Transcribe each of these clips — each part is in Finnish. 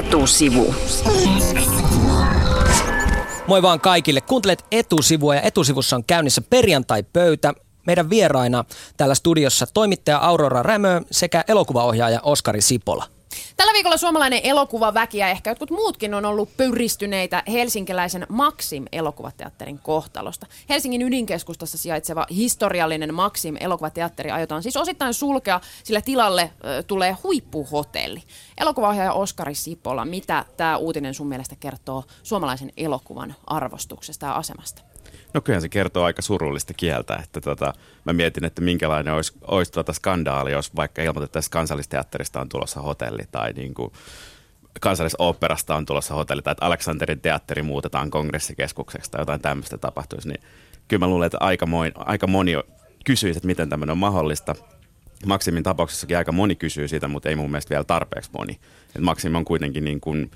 Etusivu. Moi vaan kaikille. Kuuntelet etusivua ja etusivussa on käynnissä perjantai-pöytä. Meidän vieraina täällä studiossa toimittaja Aurora Rämö sekä elokuvaohjaaja Oskari Sipola. Tällä viikolla suomalainen elokuvaväki ja ehkä jotkut muutkin on ollut pöyristyneitä helsinkiläisen Maxim elokuvateatterin kohtalosta. Helsingin ydinkeskustassa sijaitseva historiallinen Maxim elokuvateatteri aiotaan siis osittain sulkea, sillä tilalle tulee huippuhotelli. Elokuvaohjaaja Oskari Sipola, mitä tämä uutinen sun mielestä kertoo suomalaisen elokuvan arvostuksesta ja asemasta? No kyllähän se kertoo aika surullista kieltä, että tota, mä mietin, että minkälainen olisi, olisi tota skandaali, jos vaikka ilmoitettaisiin kansallisteatterista on tulossa hotelli tai niin kuin kansallisoopperasta on tulossa hotelli tai että Aleksanterin teatteri muutetaan kongressikeskukseksi tai jotain tämmöistä tapahtuisi, niin kyllä mä luulen, että aika moni, aika moni kysyisi, että miten tämmöinen on mahdollista. Maksimin tapauksessakin aika moni kysyy sitä, mutta ei mun mielestä vielä tarpeeksi moni. Et Maksim on kuitenkin niin kuin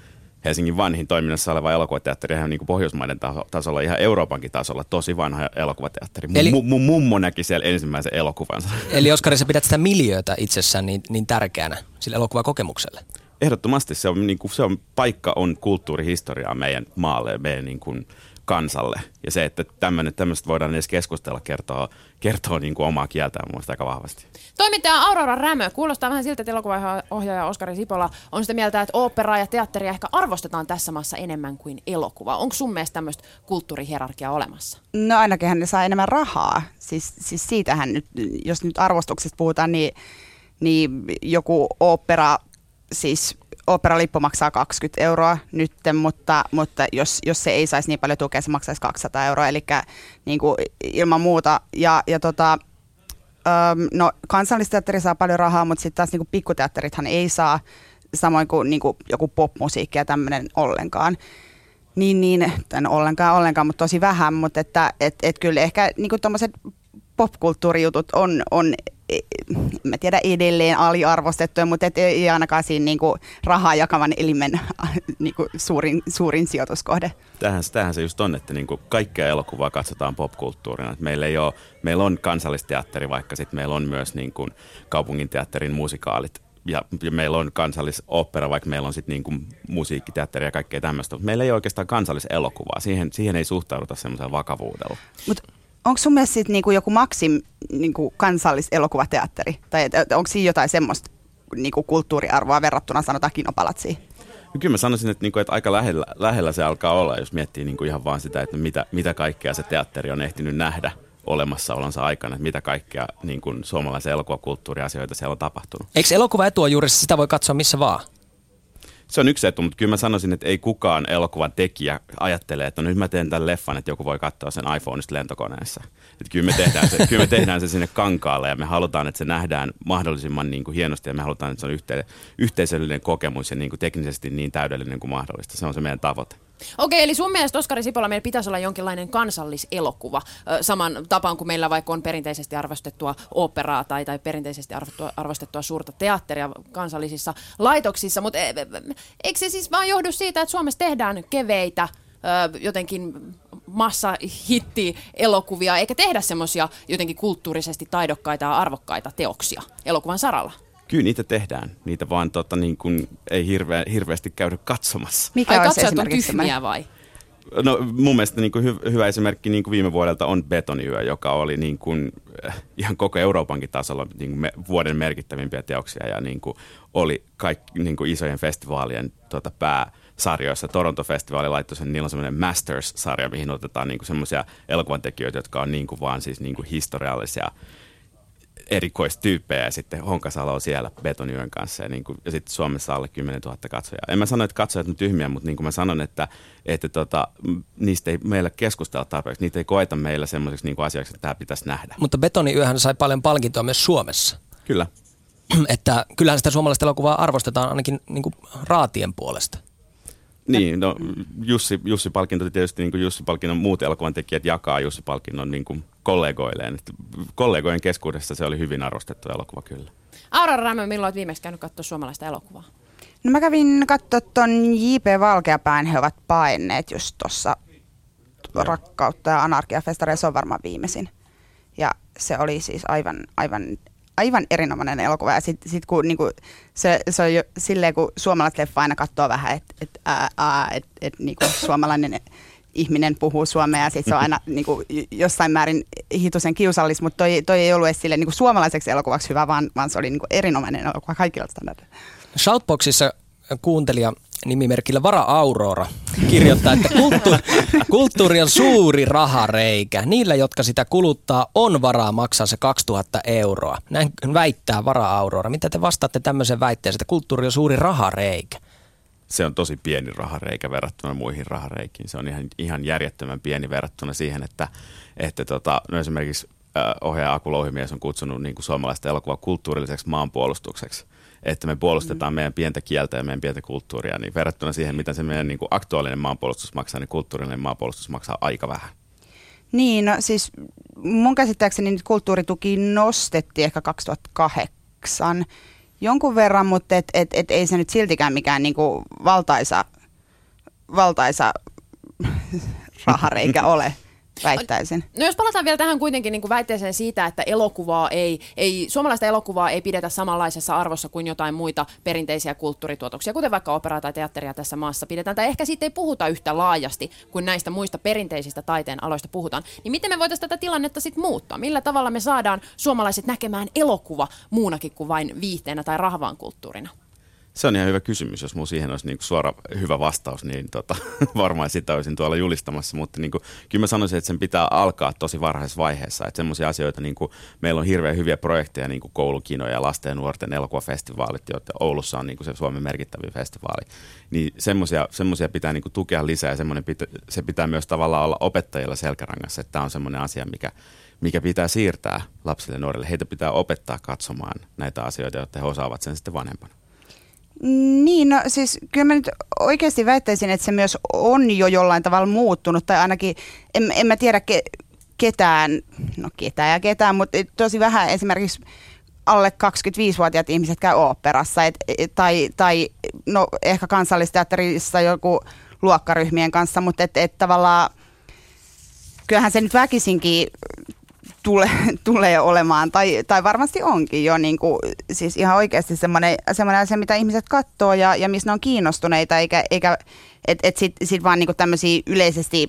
Helsingin vanhin toiminnassa oleva elokuvateatteri ihan niin kuin Pohjoismaiden tasolla, ihan Euroopankin tasolla, tosi vanha elokuvateatteri. Mun, Eli, mun mummo näki siellä ensimmäisen elokuvansa. Eli Oskari, sä pidät sitä miljöötä itsessään niin, niin tärkeänä sille elokuvakokemukselle? Ehdottomasti se on, niin kuin, se on, paikka on kulttuurihistoriaa meidän maalle meidän niin kuin, kansalle. Ja se, että tämmöistä voidaan edes keskustella, kertoo, kertoo niin kuin omaa kieltään mun aika vahvasti. Toimittaja Aurora Rämö, kuulostaa vähän siltä, että elokuvaohjaaja Oskari Sipola on sitä mieltä, että oopperaa ja teatteria ehkä arvostetaan tässä maassa enemmän kuin elokuva. Onko sun mielestä tämmöistä kulttuurihierarkiaa olemassa? No ainakin ne saa enemmän rahaa. Siis, siis siitähän nyt, jos nyt arvostuksesta puhutaan, niin, niin joku opera siis operalippu maksaa 20 euroa nyt, mutta, mutta jos, jos se ei saisi niin paljon tukea, se maksaisi 200 euroa, eli niin kuin ilman muuta. Ja, ja tota, öm, no, kansallisteatteri saa paljon rahaa, mutta sitten taas niin kuin pikkuteatterithan ei saa, samoin kuin, niin kuin joku popmusiikki ja tämmöinen ollenkaan. Niin, niin, en ollenkaan, ollenkaan, mutta tosi vähän, mutta että et, et kyllä ehkä niin kuin popkulttuurijutut on, on mä tiedä edelleen aliarvostettuja, mutta et ei ainakaan siinä niinku rahaa jakavan elimen niinku suurin, suurin sijoituskohde. Tähän, tähän se just on, että niinku kaikkea elokuvaa katsotaan popkulttuurina. Et meillä, ei ole, meillä on kansallisteatteri, vaikka sitten meillä on myös niinku kaupunginteatterin musikaalit ja, ja meillä on kansallisopera, vaikka meillä on sitten niinku musiikkiteatteri ja kaikkea tämmöistä. Mutta meillä ei ole oikeastaan kansalliselokuvaa. Siihen, siihen ei suhtauduta semmoisella vakavuudella. Mutta onko sun mielestä sit niinku joku Maxim niinku kansalliselokuvateatteri? Tai onko siinä jotain semmoista niinku kulttuuriarvoa verrattuna sanotaan kinopalatsiin? No kyllä mä sanoisin, että, niinku, että aika lähellä, lähellä se alkaa olla, jos miettii niinku ihan vaan sitä, että mitä, mitä kaikkea se teatteri on ehtinyt nähdä olemassaolonsa aikana, että mitä kaikkea niin kuin suomalaisen elokuvakulttuuriasioita siellä on tapahtunut. Eikö elokuva etua juuri sitä voi katsoa missä vaan? Se on yksi etu, mutta kyllä mä sanoisin, että ei kukaan elokuvan tekijä ajattele, että no nyt mä teen tämän leffan, että joku voi katsoa sen iPhoneista lentokoneessa. Että kyllä, me tehdään se, kyllä me tehdään se sinne kankaalle ja me halutaan, että se nähdään mahdollisimman niin kuin hienosti ja me halutaan, että se on yhte, yhteisöllinen kokemus ja niin kuin teknisesti niin täydellinen kuin mahdollista. Se on se meidän tavoite. Okei, eli sun mielestä Oskari Sipola meillä pitäisi olla jonkinlainen kansalliselokuva, saman tapaan kuin meillä vaikka on perinteisesti arvostettua operaa tai, tai perinteisesti arvostettua, arvostettua suurta teatteria kansallisissa laitoksissa, mutta e, e, eikö se siis vaan johdu siitä, että Suomessa tehdään keveitä, jotenkin massahitti elokuvia, eikä tehdä semmoisia jotenkin kulttuurisesti taidokkaita ja arvokkaita teoksia elokuvan saralla? Kyllä niitä tehdään. Niitä vaan tota, niin kuin, ei hirveä, hirveästi käydä katsomassa. Mikä Ai on tyhmiä vai? No mun mielestä niin kuin hy- hyvä esimerkki niin kuin viime vuodelta on Betoniyö, joka oli niin kuin, äh, ihan koko Euroopankin tasolla niin kuin me, vuoden merkittävimpiä teoksia ja niin kuin, oli kaikki niin kuin isojen festivaalien tota, pääsarjoissa. Toronto-festivaali laittoi sen, niillä on semmoinen Masters-sarja, mihin otetaan niin semmoisia elokuvantekijöitä, jotka on niin kuin vaan siis niin kuin historiallisia erikoistyyppejä ja sitten Honkasalo on siellä Betonyön kanssa ja, niin kuin, ja sitten Suomessa alle 10 000 katsojaa. En mä sano, että katsojat on tyhmiä, mutta niin kuin mä sanon, että, että tota, niistä ei meillä keskustella tarpeeksi. Niitä ei koeta meillä semmoiseksi niin asiaksi, että tämä pitäisi nähdä. Mutta Betoniyöhän sai paljon palkintoa myös Suomessa. Kyllä. että kyllähän sitä suomalaista elokuvaa arvostetaan ainakin niin kuin raatien puolesta. Niin, no Jussi, Jussi-palkinto tietysti niin kuin Jussi-palkinnon muut elokuvan tekijät jakaa Jussi-palkinnon niin kuin kollegoilleen. Että kollegojen keskuudessa se oli hyvin arvostettu elokuva kyllä. Aurora Rämö, milloin olet viimeksi käynyt katsoa suomalaista elokuvaa? No mä kävin katsoa ton J.P. Valkeapään, he ovat paineet just tuossa Rakkautta ja anarkiafestareilla, se on varmaan viimeisin. Ja se oli siis aivan, aivan aivan erinomainen elokuva. Ja sitten sit kun niinku, se, se on jo silleen, kun suomalaiset leffa aina katsoo vähän, että et, et, et, niinku, suomalainen ihminen puhuu suomea ja sitten se on aina niin kuin, jossain määrin hitusen kiusallis, mutta toi, toi ei ollut edes sille, niin kuin suomalaiseksi elokuvaksi hyvä, vaan, vaan se oli niin kuin erinomainen elokuva kaikilla standardeilla. Shoutboxissa kuuntelija nimimerkillä Vara Aurora kirjoittaa, että kulttuuri, kulttuuri on suuri rahareikä. Niillä, jotka sitä kuluttaa, on varaa maksaa se 2000 euroa. Näin väittää Vara Aurora. Mitä te vastaatte tämmöisen väitteeseen, että kulttuuri on suuri rahareikä? se on tosi pieni rahareikä verrattuna muihin rahareikiin. Se on ihan, ihan järjettömän pieni verrattuna siihen, että, että tota, no esimerkiksi ohjaaja Aku Louhimies on kutsunut niin kuin suomalaista elokuvaa kulttuurilliseksi maanpuolustukseksi. Että me puolustetaan mm. meidän pientä kieltä ja meidän pientä kulttuuria, niin verrattuna siihen, mitä se meidän niin kuin aktuaalinen maanpuolustus maksaa, niin kulttuurillinen maanpuolustus maksaa aika vähän. Niin, no siis mun käsittääkseni kulttuurituki nostettiin ehkä 2008 jonkun verran, mutta et, et, et ei se nyt siltikään mikään niinku valtaisa, valtaisa rahareikä ole väittäisin. No jos palataan vielä tähän kuitenkin niin kuin väitteeseen siitä, että elokuvaa ei, ei, suomalaista elokuvaa ei pidetä samanlaisessa arvossa kuin jotain muita perinteisiä kulttuurituotoksia, kuten vaikka operaa tai teatteria tässä maassa pidetään, tai ehkä siitä ei puhuta yhtä laajasti kuin näistä muista perinteisistä taiteen aloista puhutaan, niin miten me voitaisiin tätä tilannetta sitten muuttaa? Millä tavalla me saadaan suomalaiset näkemään elokuva muunakin kuin vain viihteenä tai rahvaan kulttuurina? Se on ihan hyvä kysymys. Jos mun siihen olisi niin kuin suora hyvä vastaus, niin tota, varmaan sitä olisin tuolla julistamassa. Mutta niin kuin, kyllä mä sanoisin, että sen pitää alkaa tosi varhaisessa vaiheessa. Että semmoisia asioita, niin kuin, meillä on hirveän hyviä projekteja, niin kuin koulukinoja ja lasten ja nuorten elokuvafestivaalit, joita Oulussa on niin kuin se Suomen merkittävin festivaali. Niin semmoisia pitää niin kuin, tukea lisää ja pitä, se pitää myös tavallaan olla opettajilla selkärangassa, että tämä on semmoinen asia, mikä, mikä pitää siirtää lapsille ja nuorille. Heitä pitää opettaa katsomaan näitä asioita, jotta he osaavat sen sitten vanhempana. Niin, no siis kyllä mä nyt oikeasti väittäisin, että se myös on jo jollain tavalla muuttunut, tai ainakin en, en mä tiedä ke, ketään, no ketään ja ketään, mutta tosi vähän esimerkiksi alle 25-vuotiaat ihmiset käy oopperassa, et, tai, tai no ehkä kansallisteatterissa joku luokkaryhmien kanssa, mutta et, et tavallaan kyllähän se nyt väkisinkin tule, tulee olemaan, tai, tai varmasti onkin jo niin kuin, siis ihan oikeasti semmoinen, semmoinen asia, mitä ihmiset katsoo ja, ja missä ne on kiinnostuneita, eikä, eikä että et sitten sit vaan niinku tämmöisiä yleisesti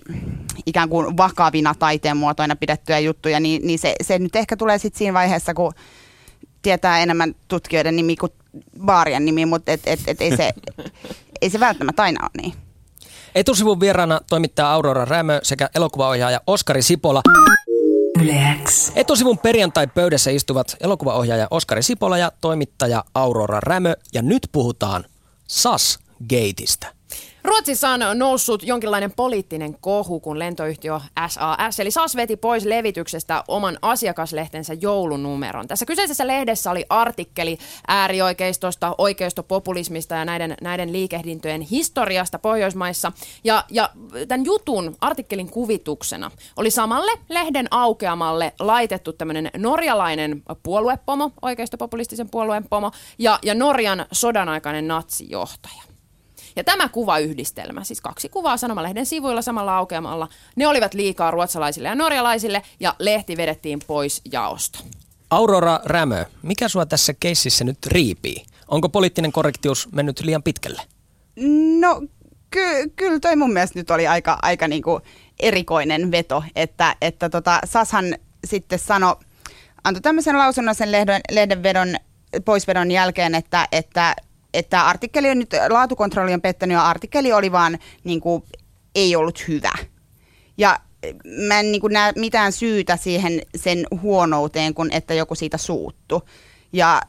ikään kuin vakavina taiteen muotoina pidettyjä juttuja, niin, niin se, se nyt ehkä tulee sitten siinä vaiheessa, kun tietää enemmän tutkijoiden nimi kuin baarien nimi, mutta et, et, et ei, se, ei se välttämättä aina ole niin. Etusivun vieraana toimittaja Aurora Rämö sekä elokuvaohjaaja Oskari Sipola. Yleäks. Etusivun perjantai-pöydässä istuvat elokuvaohjaaja Oskari Sipola ja toimittaja Aurora Rämö. Ja nyt puhutaan SAS-gateista. Ruotsissa on noussut jonkinlainen poliittinen kohu, kun lentoyhtiö SAS, eli SAS veti pois levityksestä oman asiakaslehtensä joulunumeron. Tässä kyseisessä lehdessä oli artikkeli äärioikeistosta, oikeistopopulismista ja näiden, näiden liikehdintöjen historiasta Pohjoismaissa. Ja, ja tämän jutun, artikkelin kuvituksena, oli samalle lehden aukeamalle laitettu tämmöinen norjalainen puoluepomo, oikeistopopulistisen puolueen pomo, ja, ja Norjan sodanaikainen natsijohtaja. Ja tämä kuvayhdistelmä, siis kaksi kuvaa Sanomalehden sivuilla samalla aukeamalla, ne olivat liikaa ruotsalaisille ja norjalaisille ja lehti vedettiin pois jaosta. Aurora Rämö, mikä sua tässä keississä nyt riipii? Onko poliittinen korrektius mennyt liian pitkälle? No ky- kyllä toi mun mielestä nyt oli aika, aika niinku erikoinen veto, että, että tota, Sashan sitten sanoi, antoi tämmöisen lausunnon sen lehden, lehden vedon, poisvedon jälkeen, että, että että artikkeli on nyt, laatukontrolli on pettänyt ja artikkeli oli vaan niin kuin, ei ollut hyvä. Ja mä en niin kuin, näe mitään syytä siihen sen huonouteen, kun että joku siitä suuttu. Ja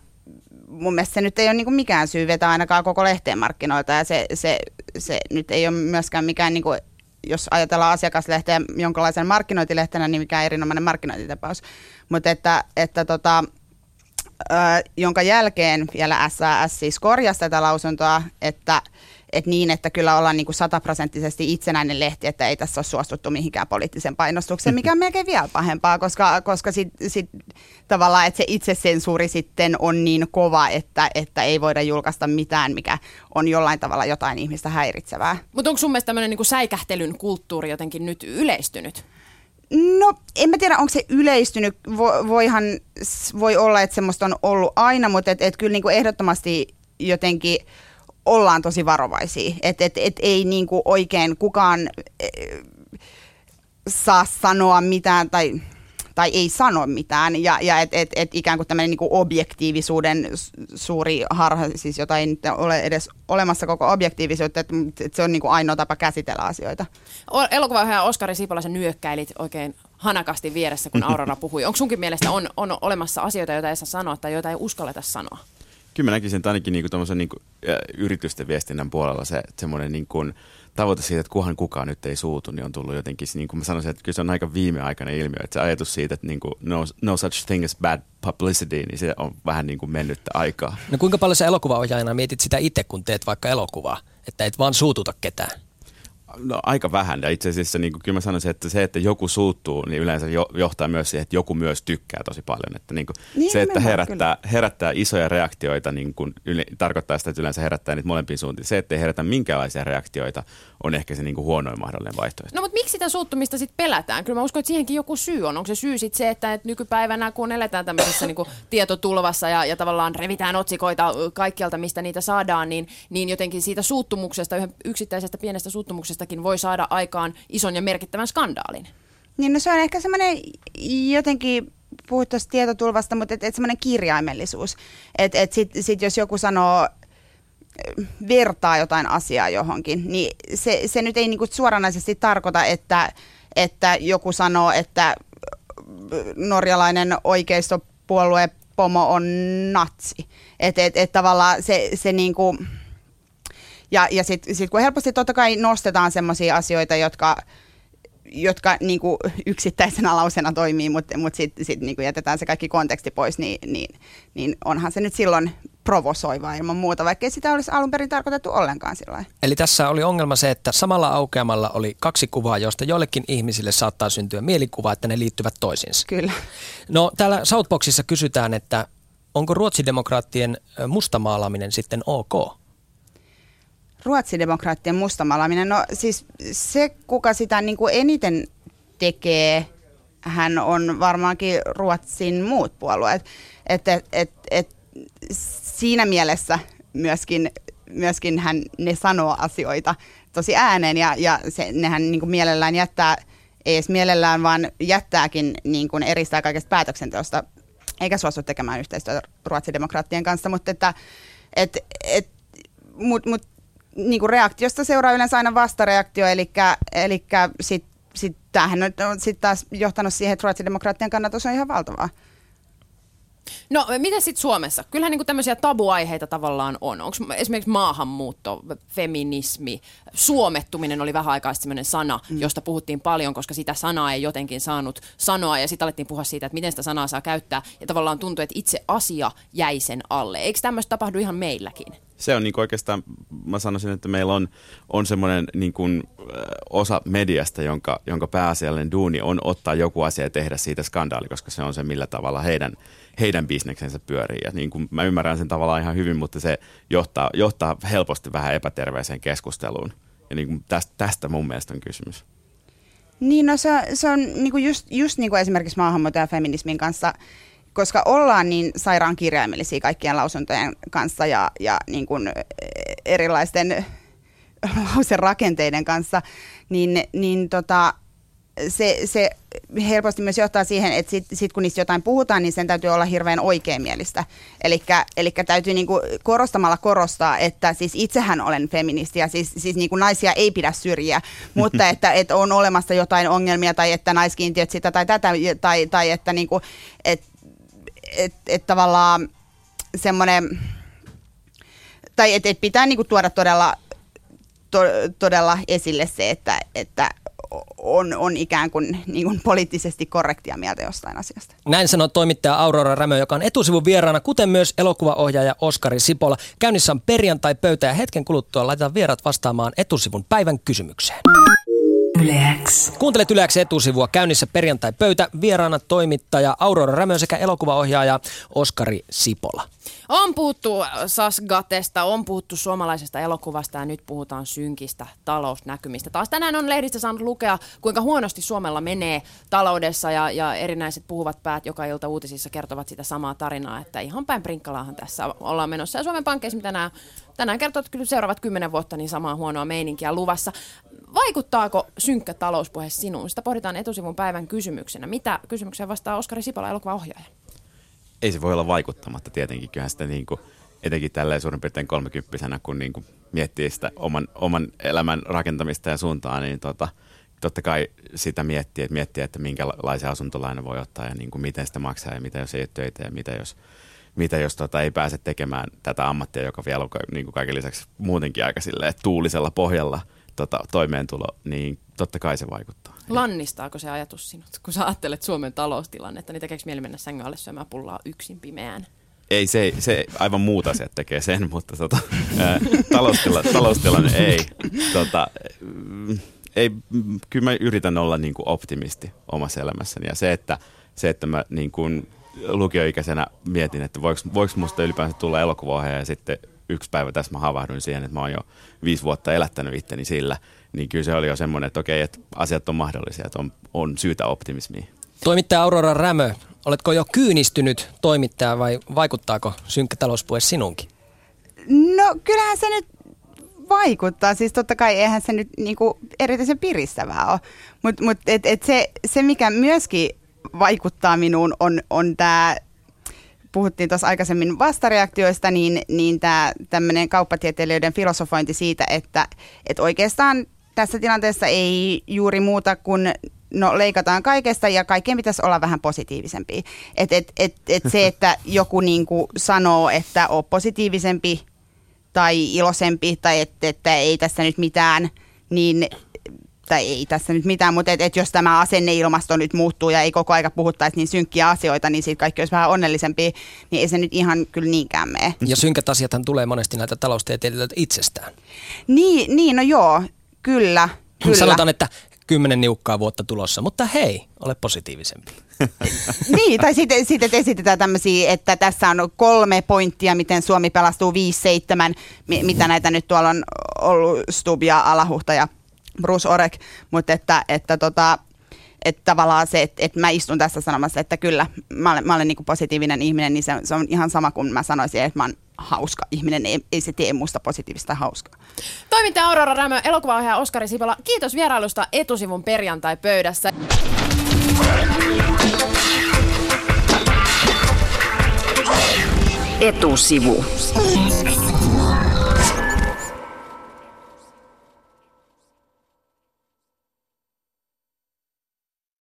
mun mielestä se nyt ei ole niin kuin mikään syy vetää ainakaan koko lehteen markkinoilta ja se, se, se nyt ei ole myöskään mikään, niin kuin, jos ajatellaan asiakaslehteä jonkinlaisen markkinointilehtenä, niin mikään erinomainen markkinointitapaus. Mutta että, että tota, jonka jälkeen vielä SAS siis korjasi tätä lausuntoa, että, että niin, että kyllä ollaan niin kuin sataprosenttisesti itsenäinen lehti, että ei tässä ole suostuttu mihinkään poliittisen painostukseen, mikä on melkein vielä pahempaa, koska, koska sit, sit, tavallaan, että se itsesensuuri sitten on niin kova, että, että ei voida julkaista mitään, mikä on jollain tavalla jotain ihmistä häiritsevää. Mutta onko sun mielestä tämmöinen niin säikähtelyn kulttuuri jotenkin nyt yleistynyt? No en mä tiedä, onko se yleistynyt. Vo, voihan, voi olla, että semmoista on ollut aina, mutta et, et kyllä niinku ehdottomasti jotenkin ollaan tosi varovaisia. Että et, et ei niinku oikein kukaan e, saa sanoa mitään tai tai ei sano mitään, ja, ja että et, et ikään kuin tämmöinen niin objektiivisuuden suuri harha, siis jota ei nyt ole edes olemassa koko objektiivisuutta, että et se on niin kuin ainoa tapa käsitellä asioita. Elokuvaohjaaja Oskari Sipolaisen nyökkäilit oikein hanakasti vieressä, kun Aurora puhui. Onko sunkin mielestä on, on olemassa asioita, joita ei saa sanoa tai joita ei uskalleta sanoa? Kyllä mä näkisin, että ainakin niin kuin niin kuin, yritysten viestinnän puolella se semmoinen niin kuin, tavoite siitä, että kuhan kukaan nyt ei suutu, niin on tullut jotenkin, niin kuin mä sanoisin, että kyllä se on aika viimeaikainen ilmiö, että se ajatus siitä, että niin kuin no, no such thing as bad publicity, niin se on vähän niin kuin mennyttä aikaa. No kuinka paljon sä elokuvaohjaajana mietit sitä itse, kun teet vaikka elokuvaa, että et vaan suututa ketään? No aika vähän ja itse asiassa niin kuin, kyllä mä sanoisin, että se, että joku suuttuu, niin yleensä jo, johtaa myös siihen, että joku myös tykkää tosi paljon. Että niin kuin, niin, se, että herättää, herättää isoja reaktioita, niin kuin, yle, tarkoittaa sitä, että yleensä herättää niitä molempiin suuntiin. Se, että ei herätä minkäänlaisia reaktioita, on ehkä se niin kuin huonoin mahdollinen vaihtoehto. No mutta miksi sitä suuttumista sitten pelätään? Kyllä mä uskon, että siihenkin joku syy on. Onko se syy sitten se, että, että nykypäivänä kun eletään tämmöisessä niin kuin tietotulvassa ja, ja tavallaan revitään otsikoita kaikkialta, mistä niitä saadaan, niin, niin jotenkin siitä suuttumuksesta, yhden yksittäisestä pienestä suuttumuksestakin voi saada aikaan ison ja merkittävän skandaalin. Niin no se on ehkä semmoinen jotenkin puhut tuosta tietotulvasta, mutta et, et semmoinen kirjaimellisuus. Että et sit, sit jos joku sanoo vertaa jotain asiaa johonkin, niin se, se nyt ei niinku suoranaisesti tarkoita, että, että joku sanoo, että norjalainen oikeistopuolue pomo on natsi. Että et, et tavallaan se, se niinku, ja, ja sitten sit kun helposti totta kai nostetaan sellaisia asioita, jotka, jotka niin kuin yksittäisenä lausena toimii, mutta mut sitten sit, niin jätetään se kaikki konteksti pois, niin, niin, niin onhan se nyt silloin provosoivaa ilman muuta, vaikka ei sitä olisi alun perin tarkoitettu ollenkaan sillä Eli tässä oli ongelma se, että samalla aukeamalla oli kaksi kuvaa, joista joillekin ihmisille saattaa syntyä mielikuva, että ne liittyvät toisiinsa. Kyllä. No täällä Southboxissa kysytään, että onko ruotsidemokraattien mustamaalaaminen sitten ok? Ruotsidemokraattien mustamalaaminen, no siis se, kuka sitä niin kuin eniten tekee, hän on varmaankin Ruotsin muut puolueet. Et, et, et, et, siinä mielessä myöskin, myöskin hän, ne sanoo asioita tosi ääneen ja, ja se, nehän niin kuin mielellään jättää, ei edes mielellään, vaan jättääkin niin kuin eristää kaikesta päätöksenteosta, eikä suostu tekemään yhteistyötä ruotsidemokraattien kanssa, mutta että et, et, mut, mut niin kuin reaktiosta seuraa yleensä aina vastareaktio, eli, eli sitten sit, tämähän on sitten taas johtanut siihen, että ruotsidemokraattien kannatus on ihan valtavaa. No mitä sitten Suomessa? Kyllähän niinku tämmöisiä tabuaiheita tavallaan on. Onko esimerkiksi maahanmuutto, feminismi, suomettuminen oli vähän aikaa sellainen sana, mm. josta puhuttiin paljon, koska sitä sanaa ei jotenkin saanut sanoa ja sitten alettiin puhua siitä, että miten sitä sanaa saa käyttää ja tavallaan tuntui, että itse asia jäi sen alle. Eikö tämmöistä tapahdu ihan meilläkin? Se on niin oikeastaan, mä sanoisin, että meillä on, on semmoinen niin kuin, osa mediasta, jonka, jonka pääasiallinen duuni on ottaa joku asia ja tehdä siitä skandaali, koska se on se, millä tavalla heidän heidän bisneksensä pyörii. Ja niin kuin mä ymmärrän sen tavallaan ihan hyvin, mutta se johtaa, johtaa helposti vähän epäterveeseen keskusteluun. Ja niin kuin tästä, tästä mun mielestä on kysymys. Niin, no se, se on kuin just, just niin kuin esimerkiksi maahanmuutto- ja feminismin kanssa, koska ollaan niin sairaan kirjaimellisia kaikkien lausuntojen kanssa ja, ja niin kuin erilaisten lauserakenteiden kanssa, niin, niin tota, se, se helposti myös johtaa siihen, että sitten sit kun niistä jotain puhutaan, niin sen täytyy olla hirveän oikeamielistä. Eli täytyy niinku korostamalla korostaa, että siis itsehän olen feministi ja siis, siis niinku naisia ei pidä syrjiä, mutta että, että on olemassa jotain ongelmia tai että naiskiintiöt sitä tai tätä tai, tai että niinku, et, et, et tavallaan semmoinen, tai että et pitää niinku tuoda todella, to, todella esille se, että, että on, on ikään kuin, niin kuin poliittisesti korrektia mieltä jostain asiasta. Näin sanoo toimittaja Aurora Rämö, joka on etusivun vieraana, kuten myös elokuvaohjaaja Oskari Sipola. Käynnissä on perjantai-pöytä ja hetken kuluttua laitetaan vierat vastaamaan etusivun päivän kysymykseen. Yleäks. Kuuntelet Yleäks etusivua. Käynnissä perjantai-pöytä. Vieraana toimittaja Aurora Rämö sekä elokuvaohjaaja Oskari Sipola. On puhuttu Sasgatesta, on puhuttu suomalaisesta elokuvasta ja nyt puhutaan synkistä talousnäkymistä. Taas tänään on lehdistä saanut lukea, kuinka huonosti Suomella menee taloudessa ja, ja erinäiset puhuvat päät joka ilta uutisissa kertovat sitä samaa tarinaa, että ihan päin prinkkalaahan tässä ollaan menossa. Ja Suomen pankkeissa tänään, tänään kertoo, että kyllä seuraavat kymmenen vuotta niin samaa huonoa meininkiä luvassa. Vaikuttaako synkkä talouspuhe sinuun? Sitä pohditaan etusivun päivän kysymyksenä. Mitä kysymykseen vastaa Oskari Sipola, elokuvaohjaaja? ei se voi olla vaikuttamatta tietenkin. Kyllähän sitä niin kuin, etenkin tälleen suurin piirtein kolmekymppisenä, kun niin kuin miettii sitä oman, oman elämän rakentamista ja suuntaa, niin tota, totta kai sitä miettii, että miettii, että minkälaisia asuntolaina voi ottaa ja niin kuin miten sitä maksaa ja mitä jos ei ole töitä ja mitä jos, mitä jos tota, ei pääse tekemään tätä ammattia, joka vielä on niin kuin kaiken lisäksi muutenkin aika tuulisella pohjalla tota, toimeentulo, niin totta kai se vaikuttaa. Lannistaako se ajatus sinut, kun sä ajattelet Suomen taloustilannetta, niin tekeekö mieli mennä sängyn alle syömään pullaa yksin pimeään? Ei, se, se aivan muut asiat tekee sen, mutta tota, ää, taloustila, taloustilanne ei. Tota, ei. Kyllä mä yritän olla niin kuin optimisti omassa elämässäni ja se, että, se, että mä niin kuin lukioikäisenä mietin, että voiko, voiko musta ylipäänsä tulla elokuvaohjaaja ja sitten yksi päivä tässä mä havahduin siihen, että mä oon jo viisi vuotta elättänyt itteni sillä, niin kyllä se oli jo semmoinen, että okei, että asiat on mahdollisia, että on, on syytä optimismiin. Toimittaja Aurora Rämö, oletko jo kyynistynyt toimittaja vai vaikuttaako synkkä talouspuhe sinunkin? No kyllähän se nyt vaikuttaa. Siis totta kai eihän se nyt niinku erityisen piristävää ole. Mutta mut, et, et se, se, mikä myöskin vaikuttaa minuun, on, on tämä puhuttiin tuossa aikaisemmin vastareaktioista, niin, niin tämä tämmöinen kauppatieteilijöiden filosofointi siitä, että, että oikeastaan tässä tilanteessa ei juuri muuta kuin no leikataan kaikesta ja kaikkien pitäisi olla vähän positiivisempi. Et, et, et, et se, että joku niinku sanoo, että on positiivisempi tai iloisempi tai että, että ei tässä nyt mitään, niin tai ei tässä nyt mitään, mutta et, et jos tämä asenneilmasto nyt muuttuu ja ei koko aika puhuttaisi niin synkkiä asioita, niin siitä kaikki olisi vähän onnellisempi, niin ei se nyt ihan kyllä niinkään mene. Ja synkät asiathan tulee monesti näitä taloustieteilijöitä itsestään. Niin, niin, no joo, kyllä. kyllä. Sanotaan, että kymmenen niukkaa vuotta tulossa, mutta hei, ole positiivisempi. niin, tai sitten, sitten esitetään tämmöisiä, että tässä on kolme pointtia, miten Suomi pelastuu 5-7, mitä näitä nyt tuolla on ollut Stubia, Alahuhta ja Bruce Orek, mutta että, että tota, että tavallaan se, että, että mä istun tässä sanomassa, että kyllä mä olen, mä olen niin positiivinen ihminen, niin se, se on ihan sama kuin mä sanoisin, että mä olen hauska ihminen, ei, ei se tee musta positiivista hauskaa. Toimittaja Aurora Rämö, elokuvaohjaaja Oskari Sipola, kiitos vierailusta etusivun perjantai-pöydässä. Etusivu.